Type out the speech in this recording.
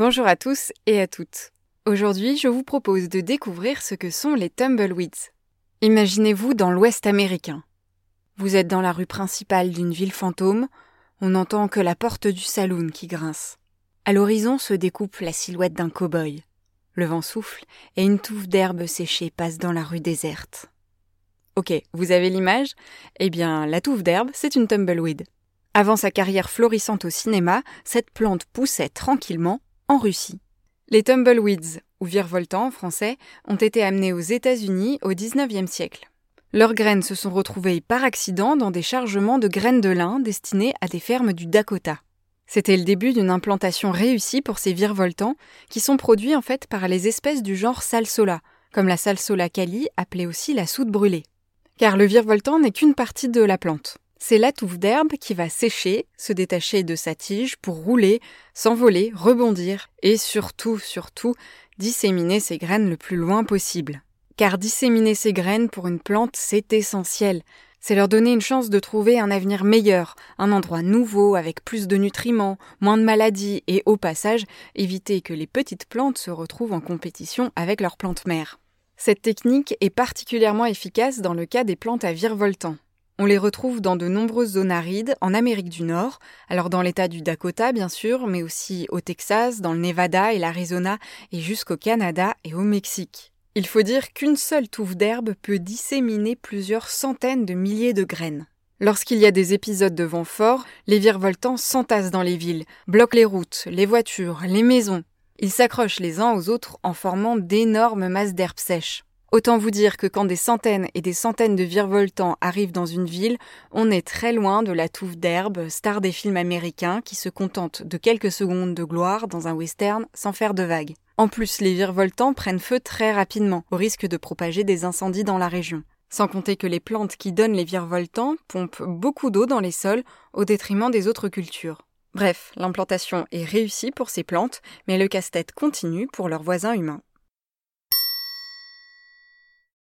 Bonjour à tous et à toutes. Aujourd'hui, je vous propose de découvrir ce que sont les tumbleweeds. Imaginez-vous dans l'Ouest américain. Vous êtes dans la rue principale d'une ville fantôme, on n'entend que la porte du saloon qui grince. À l'horizon se découpe la silhouette d'un cow-boy. Le vent souffle et une touffe d'herbe séchée passe dans la rue déserte. Ok, vous avez l'image? Eh bien, la touffe d'herbe, c'est une tumbleweed. Avant sa carrière florissante au cinéma, cette plante poussait tranquillement en Russie. Les tumbleweeds, ou virevoltants en français, ont été amenés aux États-Unis au XIXe siècle. Leurs graines se sont retrouvées par accident dans des chargements de graines de lin destinés à des fermes du Dakota. C'était le début d'une implantation réussie pour ces virevoltants, qui sont produits en fait par les espèces du genre Salsola, comme la Salsola cali, appelée aussi la soude brûlée. Car le virevoltant n'est qu'une partie de la plante. C'est la touffe d'herbe qui va sécher, se détacher de sa tige pour rouler, s'envoler, rebondir et surtout, surtout, disséminer ses graines le plus loin possible. Car disséminer ses graines pour une plante, c'est essentiel. C'est leur donner une chance de trouver un avenir meilleur, un endroit nouveau avec plus de nutriments, moins de maladies et au passage, éviter que les petites plantes se retrouvent en compétition avec leurs plantes mères. Cette technique est particulièrement efficace dans le cas des plantes à virevoltant. On les retrouve dans de nombreuses zones arides en Amérique du Nord, alors dans l'État du Dakota bien sûr, mais aussi au Texas, dans le Nevada et l'Arizona, et jusqu'au Canada et au Mexique. Il faut dire qu'une seule touffe d'herbe peut disséminer plusieurs centaines de milliers de graines. Lorsqu'il y a des épisodes de vent fort, les virevoltants s'entassent dans les villes, bloquent les routes, les voitures, les maisons. Ils s'accrochent les uns aux autres en formant d'énormes masses d'herbes sèches. Autant vous dire que quand des centaines et des centaines de virevoltants arrivent dans une ville, on est très loin de la touffe d'herbe, star des films américains qui se contentent de quelques secondes de gloire dans un western sans faire de vagues. En plus, les virevoltants prennent feu très rapidement, au risque de propager des incendies dans la région. Sans compter que les plantes qui donnent les virevoltants pompent beaucoup d'eau dans les sols au détriment des autres cultures. Bref, l'implantation est réussie pour ces plantes, mais le casse-tête continue pour leurs voisins humains.